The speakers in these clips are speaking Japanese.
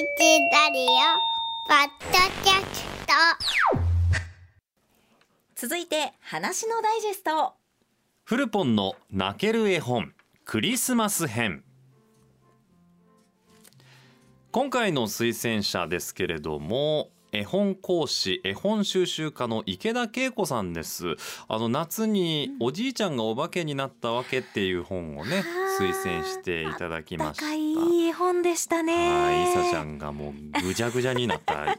ラリオポッドキャスト。続いて話のダイジェスト。フルポンの泣ける絵本。クリスマス編。今回の推薦者ですけれども絵本講師絵本収集家の池田恵子さんです。あの夏におじいちゃんがお化けになったわけっていう本をね推薦していただきました本でしたね。はい、いさちゃんがもうぐじゃぐじゃになった時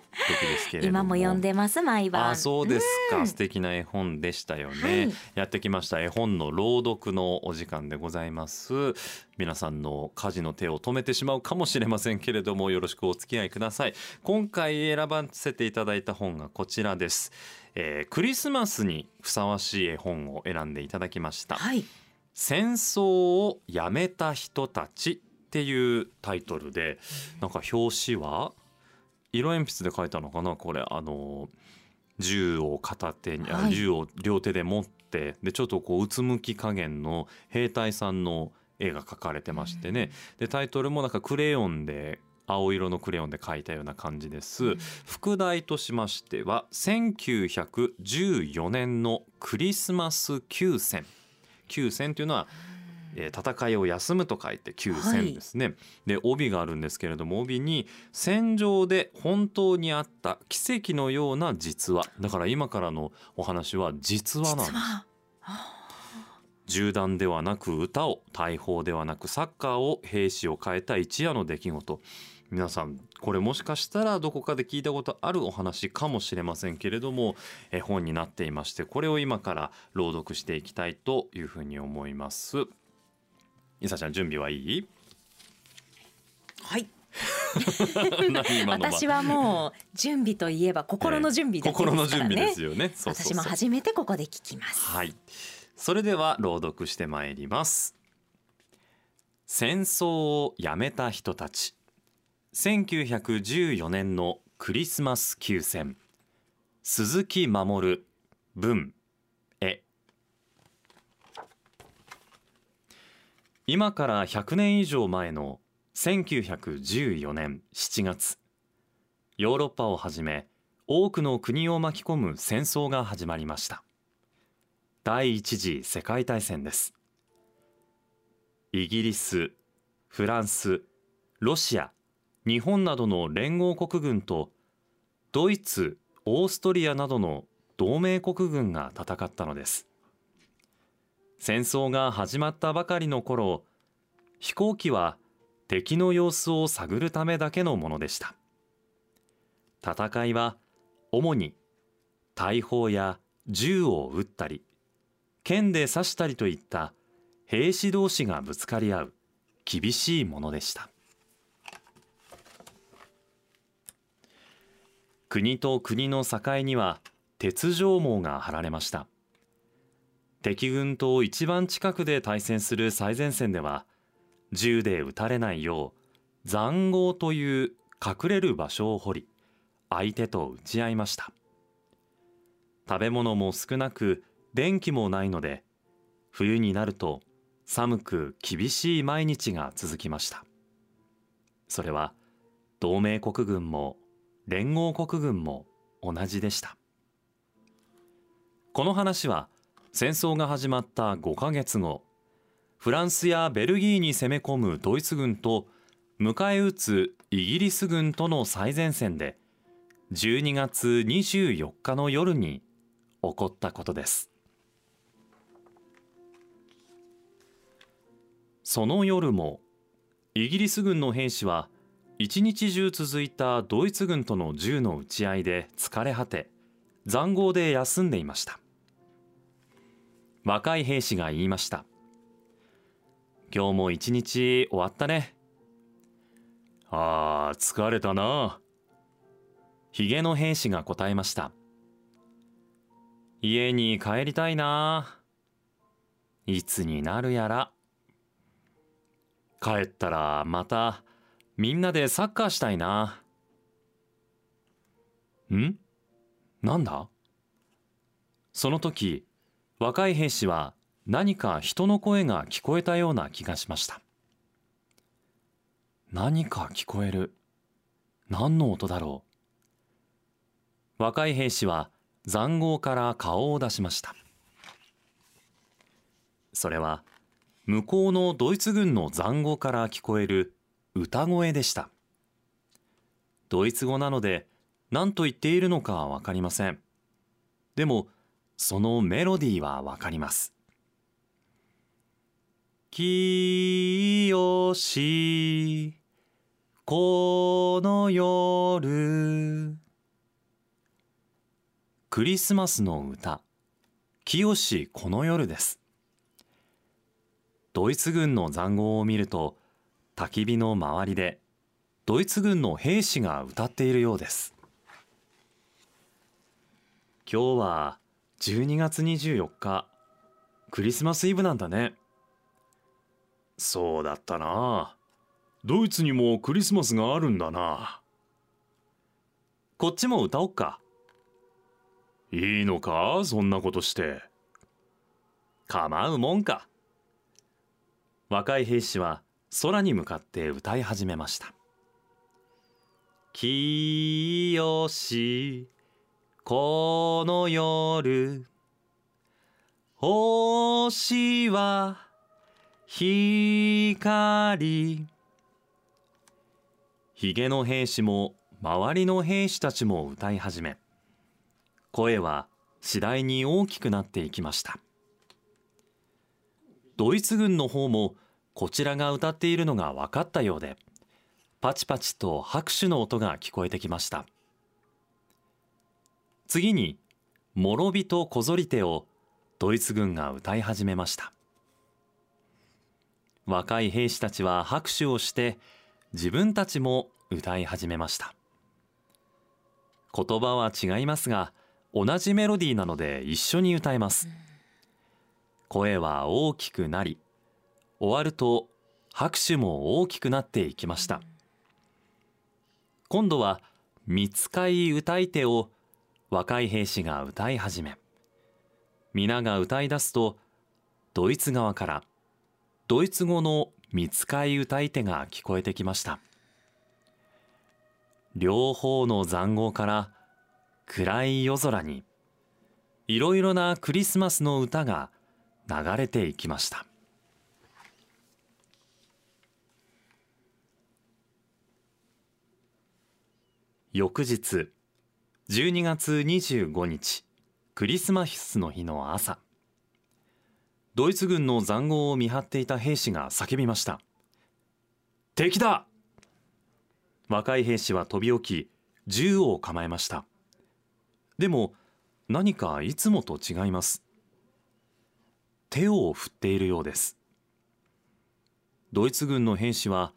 ですけれども。今も読んでます毎晩。あそうですか、素敵な絵本でしたよね、はい。やってきました。絵本の朗読のお時間でございます。皆さんの家事の手を止めてしまうかもしれませんけれどもよろしくお付き合いください。今回選ばせていただいた本がこちらです、えークリスマスにふさわしい絵本を選んでいただきました、はい。戦争をやめた人たちっていうタイトルでなんか表紙は色鉛筆で書いたのかな？これあの銃を片手に、あはい。銃を両手で持ってでちょっとこううつむき加減の兵隊さんの絵が描かれてましてね。でタイトルもなんかクレヨンで青色のクレヨンで描いたような感じです。副題としましては1914年のクリスマス休戦。休戦というのは、えー戦いを休むと書いて休戦ですね、で帯があるんですけれども帯に戦場で本当にあった奇跡のような実話。だから今からのお話は実話なんです。銃弾ではなく歌を大砲ではなくサッカーを兵士を変えた一夜の出来事。皆さんこれもしかしたらどこかで聞いたことあるお話かもしれませんけれども絵本になっていましてこれを今から朗読していきたいというふうに思いますいさちゃん準備はいい？はい 私はもう準備といえば心の準備だけですからね、心の準備ですよね私も初めてここで聞きますはい。それでは朗読してまいります。戦争をやめた人たち。1914年のクリスマス休戦。鈴木守文絵。今から100年以上前の1914年7月。ヨーロッパをはじめ多くの国を巻き込む戦争が始まりました。第一次世界大戦ですイギリスフランスロシア日本などの連合国軍とドイツオーストリアなどの同盟国軍が戦ったのです戦争が始まったばかりの頃飛行機は敵の様子を探るためだけのものでした。戦いは主に大砲や銃を撃ったり剣で刺したりといった兵士同士がぶつかり合う厳しいものでした。国と国の境には鉄条網が張られました。敵軍と一番近くで対戦する最前線では銃で撃たれないよう塹壕という隠れる場所を掘り相手と撃ち合いました。食べ物も少なく電気もないので冬になると寒く厳しい毎日が続きました。それは同盟国軍も連合国軍も同じでした。この話は戦争が始まった5ヶ月後フランスやベルギーに攻め込むドイツ軍と迎え撃つイギリス軍との最前線で12月24日の夜に起こったことです。その夜もイギリス軍の兵士は一日中続いたドイツ軍との銃の撃ち合いで疲れ果て塹壕で休んでいました。若い兵士が言いました。今日も一日終わったね。あー疲れたな。ヒゲの兵士が答えました。家に帰りたいな。いつになるやら。帰ったらまたみんなでサッカーしたいな。ん？なんだ？その時若い兵士は何か人の声が聞こえたような気がしました。何か聞こえる。何の音だろう。若い兵士は塹壕から顔を出しました。それは向こうのドイツ軍の塹壕から聞こえる歌声でした。ドイツ語なので何と言っているのかは分かりません。でもそのメロディーは分かりますきよしこの夜クリスマスの歌「清この夜」です。ドイツ軍の塹壕を見ると焚き火の周りでドイツ軍の兵士が歌っているようです。今日は12月24日。クリスマスイブなんだね。そうだったな。ドイツにもクリスマスがあるんだな。こっちも歌おっか。いいのか？そんなことして。構うもんか。若い兵士は空に向かって歌い始めました「きよしこの夜星は光」ひげの兵士も周りの兵士たちも歌い始め声は次第に大きくなっていきました。ドイツ軍の方もこちらが歌っているのが分かったようでパチパチと拍手の音が聞こえてきました。次に「諸人こぞり手」をドイツ軍が歌い始めました。若い兵士たちは拍手をして自分たちも歌い始めました。言葉は違いますが同じメロディーなので一緒に歌えます。声は大きくなり終わると拍手も大きくなっていきました。今度は「見つかい歌い手」を若い兵士が歌い始め皆が歌い出すとドイツ側からドイツ語の見つかい歌い手が聞こえてきました。両方の塹壕から暗い夜空にいろいろなクリスマスの歌が流れていきました。翌日12月25日クリスマスの日の朝。ドイツ軍の塹壕を見張っていた兵士が叫びました。敵だ!若い兵士は飛び起き銃を構えました。でも何かいつもと違います。手を振っているようです。ドイツ軍の兵士は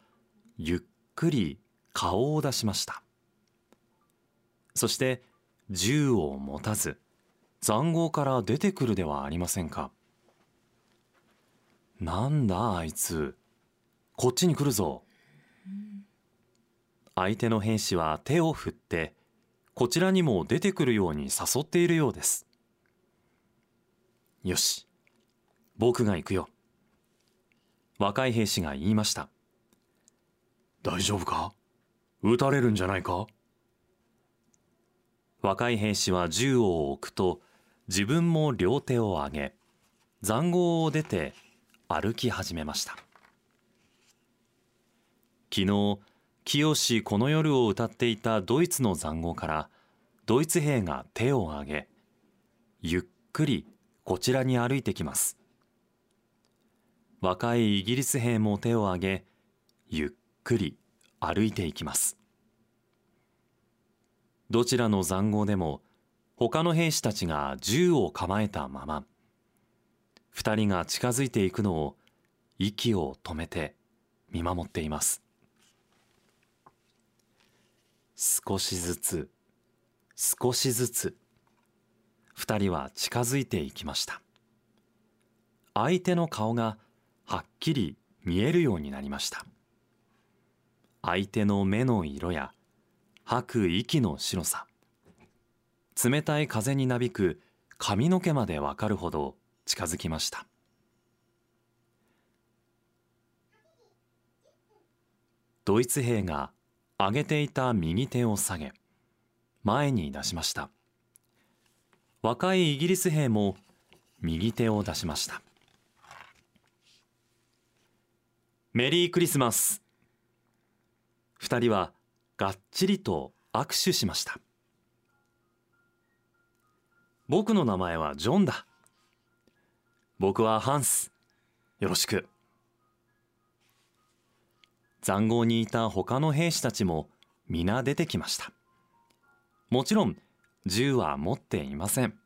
ゆっくり顔を出しました。そして銃を持たず塹壕から出てくるではありませんか。なんだあいつ。こっちに来るぞ。相手の兵士は手を振ってこちらにも出てくるように誘っているようです。よし僕が行くよ。若い兵士が言いました。大丈夫か？撃たれるんじゃないか？若い兵士は銃を置くと自分も両手を上げ塹壕を出て歩き始めました。昨日清この夜を歌っていたドイツの塹壕からドイツ兵が手を挙げゆっくりこちらに歩いてきます。若いイギリス兵も手を挙げゆっくり歩いていきます。どちらの塹壕でも他の兵士たちが銃を構えたまま二人が近づいていくのを息を止めて見守っています。少しずつ少しずつ二人は近づいていきました。相手の顔がはっきり見えるようになりました。相手の目の色や吐く息の白さ。冷たい風になびく髪の毛までわかるほど近づきました。ドイツ兵が上げていた右手を下げ前に出しました。若いイギリス兵も右手を出しました。メリークリスマス。二人はがっちりと握手しました。僕の名前はジョンだ。僕はハンス。よろしく。塹壕にいた他の兵士たちも皆出てきました。もちろん銃は持っていません。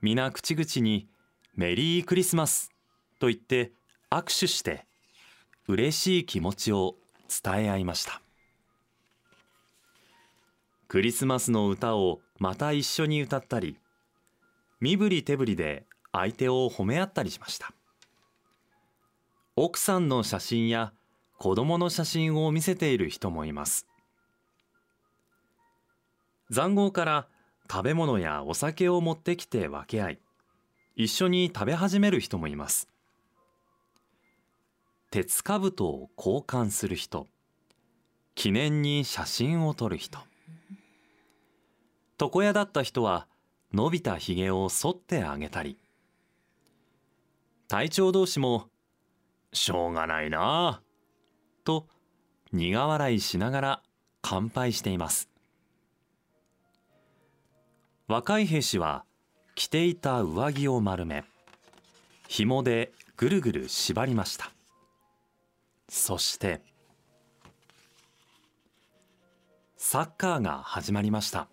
皆口々にメリークリスマスと言って握手して嬉しい気持ちを伝え合いました。クリスマスの歌をまた一緒に歌ったり身振り手振りで相手を褒め合ったりしました。奥さんの写真や子供の写真を見せている人もいます。塹壕から食べ物やお酒を持ってきて分け合い一緒に食べ始める人もいます。鉄兜を交換する人記念に写真を撮る人。床屋だった人は伸びたひげを剃ってあげたり。隊長同士も「しょうがないなあ」と苦笑いしながら乾杯しています。若い兵士は着ていた上着を丸め紐でぐるぐる縛りました。そしてサッカーが始まりました。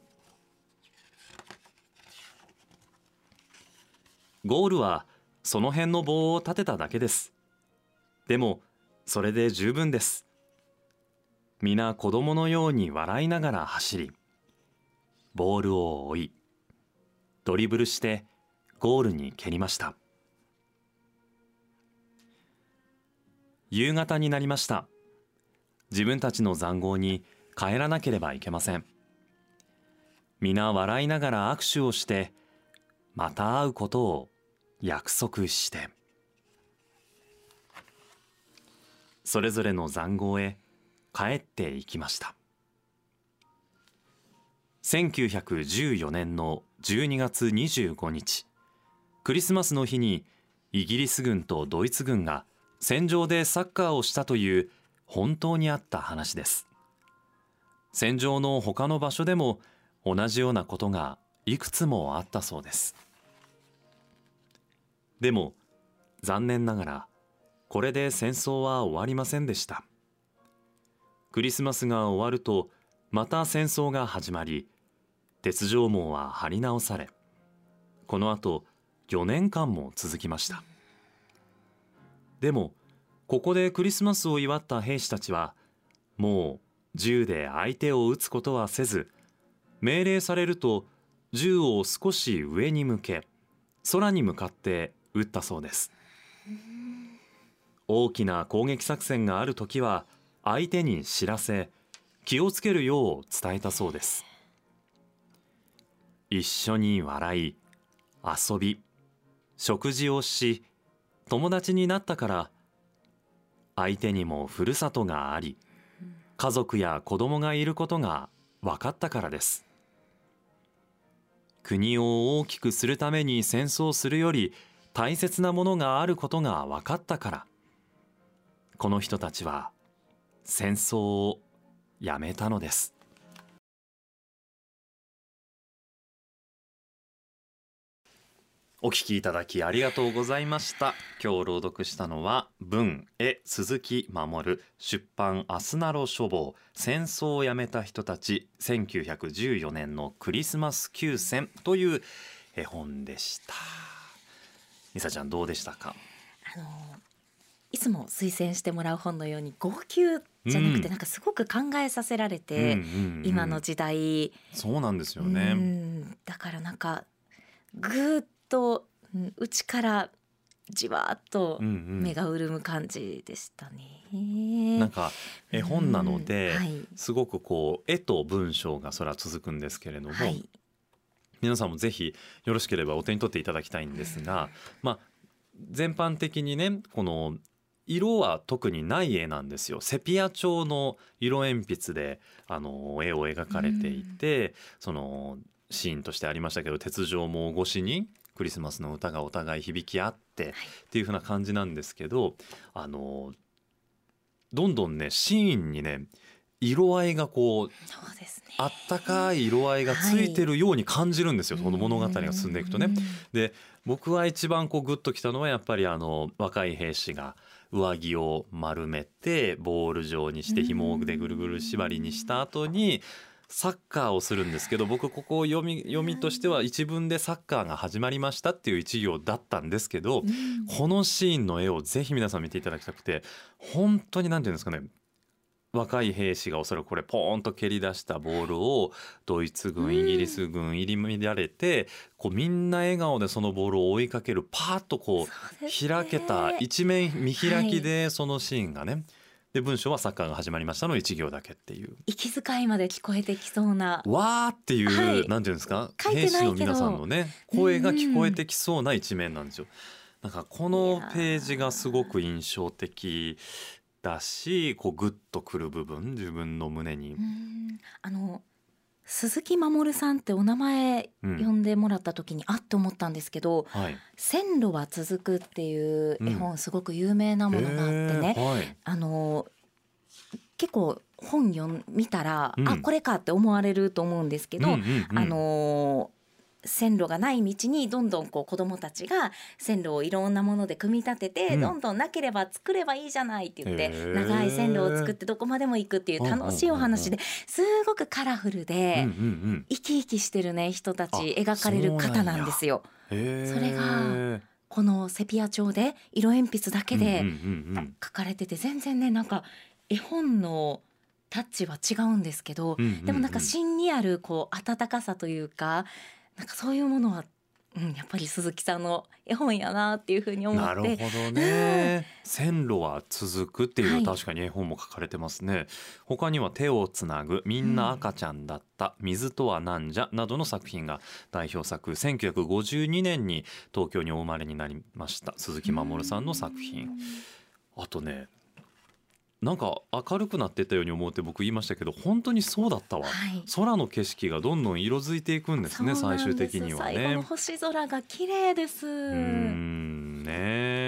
ゴールはその辺の棒を立てただけです。でもそれで十分です。皆子供のように笑いながら走りボールを追いドリブルしてゴールに蹴りました。夕方になりました。自分たちの塹壕に帰らなければいけません。皆笑いながら握手をしてまた会うことを約束して。それぞれの塹壕へ帰っていきました。1914年の12月25日クリスマスの日にイギリス軍とドイツ軍が戦場でサッカーをしたという本当にあった話です。戦場の他の場所でも同じようなことがいくつもあったそうです。でも残念ながらこれで戦争は終わりませんでした。クリスマスが終わるとまた戦争が始まり鉄条網は張り直されこのあと4年間も続きました。でもここでクリスマスを祝った兵士たちはもう銃で相手を撃つことはせず命令されると銃を少し上に向け空に向かって撃ったそうです。大きな攻撃作戦がある時は相手に知らせ気をつけるよう伝えたそうです。一緒に笑い遊び食事をし友達になったから相手にもふるさとがあり家族や子供がいることが分かったからです。国を大きくするために戦争するより大切なものがあることが分かったから。この人たちは戦争をやめたのです。お聞きいただきありがとうございました。今日朗読したのは文絵鈴木守出版アスナロ書房戦争をやめた人たち1914年のクリスマス休戦という絵本でした。みさちゃんどうでしたか？あのいつも推薦してもらう本のように号泣じゃなくて、うんなんかすごく考えさせられて、うんうんうん今の時代、そうなんですようねん。だからなんかぐーっとうん内からじわーっとうんうん。目が潤む感じでしたね。なんか絵本なので、うん。はい。すごくこう絵と文章がそれは続くんですけれども、はい皆さんもぜひよろしければお手に取っていただきたいんですが、まあ全般的にねこの色は特にない絵なんですよ。セピア調の色鉛筆であの絵を描かれていて、そのシーンとしてありましたけど鉄条網越しにクリスマスの歌がお互い響き合ってっていう風な感じなんですけどあのどんどんねシーンにね色合いがこうそうですね。あったかい色合いがついてるように感じるんですよ、その物語が進んでいくとね。で僕は一番こうグッときたのはやっぱりあの若い兵士が上着を丸めてボール状にして紐でぐるぐる縛りにした後にサッカーをするんですけど僕ここ読み読みとしては一文でサッカーが始まりましたっていう一行だったんですけどこのシーンの絵をぜひ皆さん見ていただきたくて本当に何て言うんですかね若い兵士がおそらくこれポーンと蹴り出したボールをドイツ軍イギリス軍入り乱れてこうみんな笑顔でそのボールを追いかけるパーッとこう開けた一面見開きでそのシーンがね。で文章はサッカーが始まりましたの一行だけっていう。息遣いまで聞こえてきそうな。わーっていう、はい。なんていうんですか？兵士の皆さんのね声が聞こえてきそうな一面なんですよ。なんかこのページがすごく印象的だしこうグッとくる部分自分の胸に。う。ん。あの鈴木守さんってお名前うん。呼んでもらった時にあって思ったんですけどはい、「線路は続く」っていう絵本すごく有名なものがあってね、はい。あの結構本読ん見たら、うん。あこれかって思われると思うんですけど、うんうんうん。あの線路がない道にどんどんこう子どもたちが線路をいろんなもので組み立てて、うん。どんどんなければ作ればいいじゃないって言って長い線路を作ってどこまでも行くっていう楽しいお話ですごくカラフルで、生き生きしてるね人たちあ描かれる方なんですよ。それがこのセピア調で色鉛筆だけで書かれてて全然ねなんか絵本のタッチは違うんですけど、でもなんか芯にあるこう温かさというかなんかそういうものは、うん、やっぱり鈴木さんの絵本やなっていうふうに思なって。るほどね、線路は続くっていう、はい。確かに絵本も書かれてますね。他には手をつなぐみんな赤ちゃんだった、水とはなんじゃなどの作品が代表作1952年に東京にお生まれになりました鈴木守さんの作品。あとねなんか明るくなってたように思うって僕言いましたけど本当にそうだったわ、はい空の景色がどんどん色づいていくんですね最終的には最後のね。星空が綺麗です。うーんね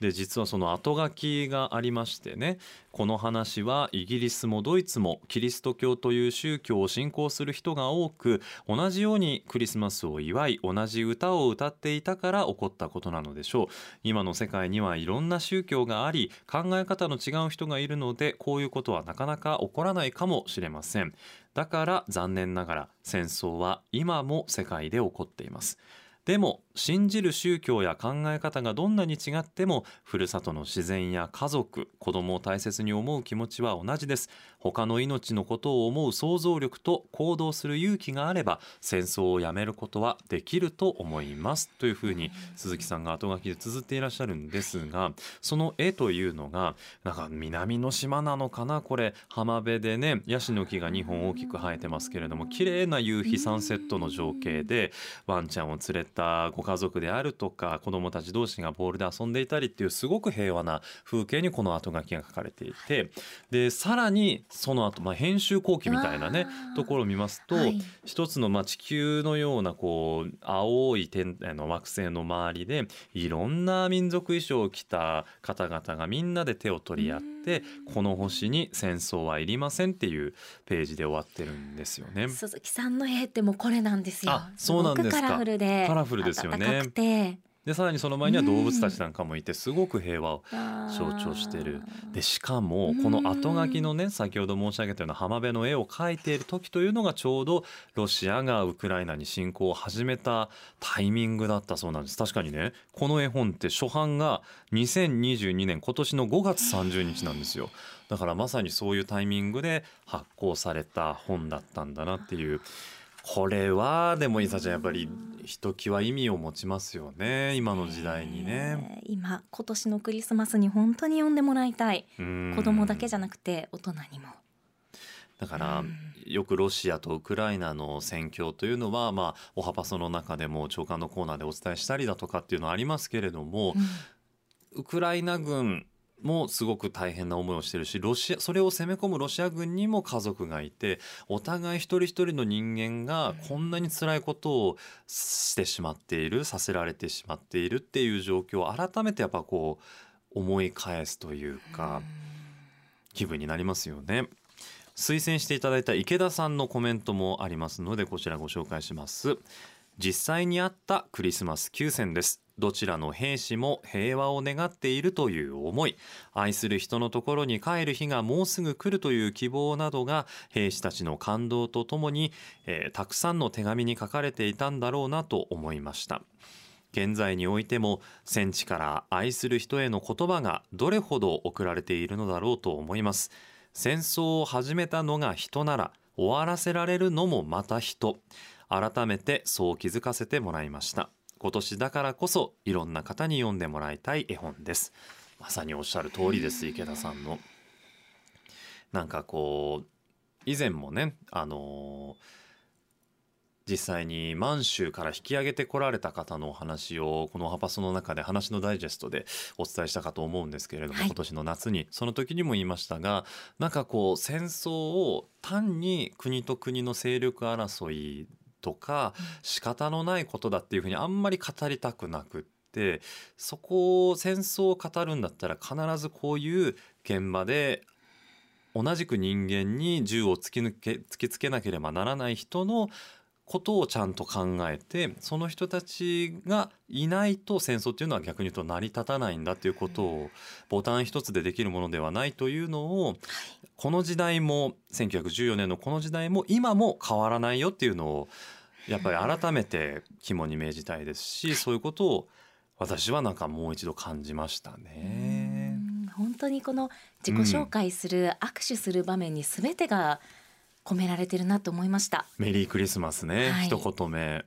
で実はその後書きがありましてねこの話はイギリスもドイツもキリスト教という宗教を信仰する人が多く同じようにクリスマスを祝い同じ歌を歌っていたから起こったことなのでしょう。今の世界にはいろんな宗教があり考え方の違う人がいるのでこういうことはなかなか起こらないかもしれません。だから残念ながら戦争は今も世界で起こっています。でも信じる宗教や考え方がどんなに違ってもふるさとの自然や家族子供を大切に思う気持ちは同じです。他の命のことを思う想像力と行動する勇気があれば戦争をやめることはできると思います。というふうに鈴木さんが後書きで綴っていらっしゃるんですがその絵というのがなんか南の島なのかな？これ浜辺でねヤシの木が2本大きく生えてますけれども綺麗な夕日サンセットの情景でワンちゃんを連れたご家族であるとか子どもたち同士がボールで遊んでいたりっていうすごく平和な風景にこの後書きが書かれていてでさらにその後、まあ編集後期みたいなねところを見ますと、はい。一つのまあ地球のようなこう青い天あの惑星の周りでいろんな民族衣装を着た方々がみんなで手を取り合ってこの星に戦争はいりませんっていうページで終わってるんですよね。鈴木さんの絵ってもうこれなんですよ。あそうなんですかカラフルでカラフルですよねでさらにその前には動物たちなんかもいてすごく平和を象徴してる。でしかもこの後書きのね先ほど申し上げたような浜辺の絵を描いている時というのがちょうどロシアがウクライナに侵攻を始めたタイミングだったそうなんです。確かにねこの絵本って初版が2022年今年の5月30日なんですよ。だからまさにそういうタイミングで発行された本だったんだなっていうこれはでもいさちゃんやっぱりひときわ意味を持ちますよね。今の時代にね。えー今今年のクリスマスに本当に読んでもらいたい。うん。子供だけじゃなくて大人にも。だからうん。よくロシアとウクライナの戦況というのは、まあ、おはパソの中でも長官のコーナーでお伝えしたりだとかっていうのはありますけれども、ウクライナ軍もすごく大変な思いをしてるしロシアそれを攻め込むロシア軍にも家族がいてお互い一人一人の人間がこんなに辛いことをしてしまっているさせられてしまっているっていう状況を改めてやっぱこう思い返すというか気分になりますよね。推薦していただいた池田さんのコメントもありますのでこちらご紹介します実際にあったクリスマス休戦ですどちらの兵士も平和を願っているという思い。愛する人のところに帰る日がもうすぐ来るという希望などが兵士たちの感動とともに、えー、たくさんの手紙に書かれていたんだろうなと思いました。現在においても戦地から愛する人への言葉がどれほど送られているのだろうと思います。戦争を始めたのが人なら終わらせられるのもまた人。改めてそう気づかせてもらいました。今年だからこそいろんな方に読んでもらいたい絵本です。まさにおっしゃる通りです池田さんの。なんかこう以前もねあのー実際に満州から引き上げてこられた方のお話をこのハパスの中で話のダイジェストでお伝えしたかと思うんですけれども、はい、今年の夏にその時にも言いましたがなんかこう戦争を単に国と国の勢力争いとか仕方のないことだっていうふうにあんまり語りたくなくって。そこを戦争を語るんだったら必ずこういう現場で同じく人間に銃を突きつけなければならない人のことをちゃんと考えてその人たちがいないと戦争っていうのは逆に言うと成り立たないんだということをボタン一つでできるものではないというのをこの時代も1914年のこの時代も今も変わらないよっていうのをやっぱり改めて肝に銘じたいですしそういうことを私はなんかもう一度感じましたね。本当にこの自己紹介する、うん、握手する場面に全てが込められてるなと思いました。メリークリスマスね、はい、一言目。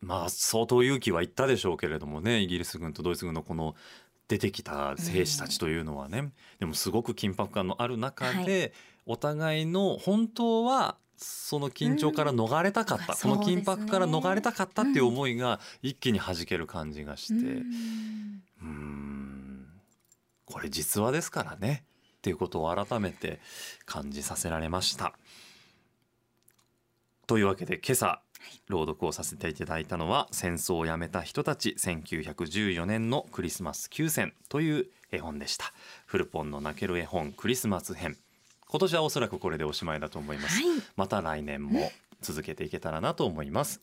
まあ相当勇気は言ったでしょうけれどもね。イギリス軍とドイツ軍のこの出てきた兵士たちというのはね、うん、でもすごく緊迫感のある中で、はい、お互いの本当はその緊張から逃れたかった、うん、その緊迫から逃れたかったっていう思いが一気に弾ける感じがして、うん、これ実話ですからね。っていうことを改めて感じさせられました。というわけで今朝朗読をさせていただいたのは戦争をやめた人たち1914年のクリスマス休戦という絵本でした。フルポンの泣ける絵本クリスマス編。今年はおそらくこれでおしまいだと思います、はい、また来年も続けていけたらなと思います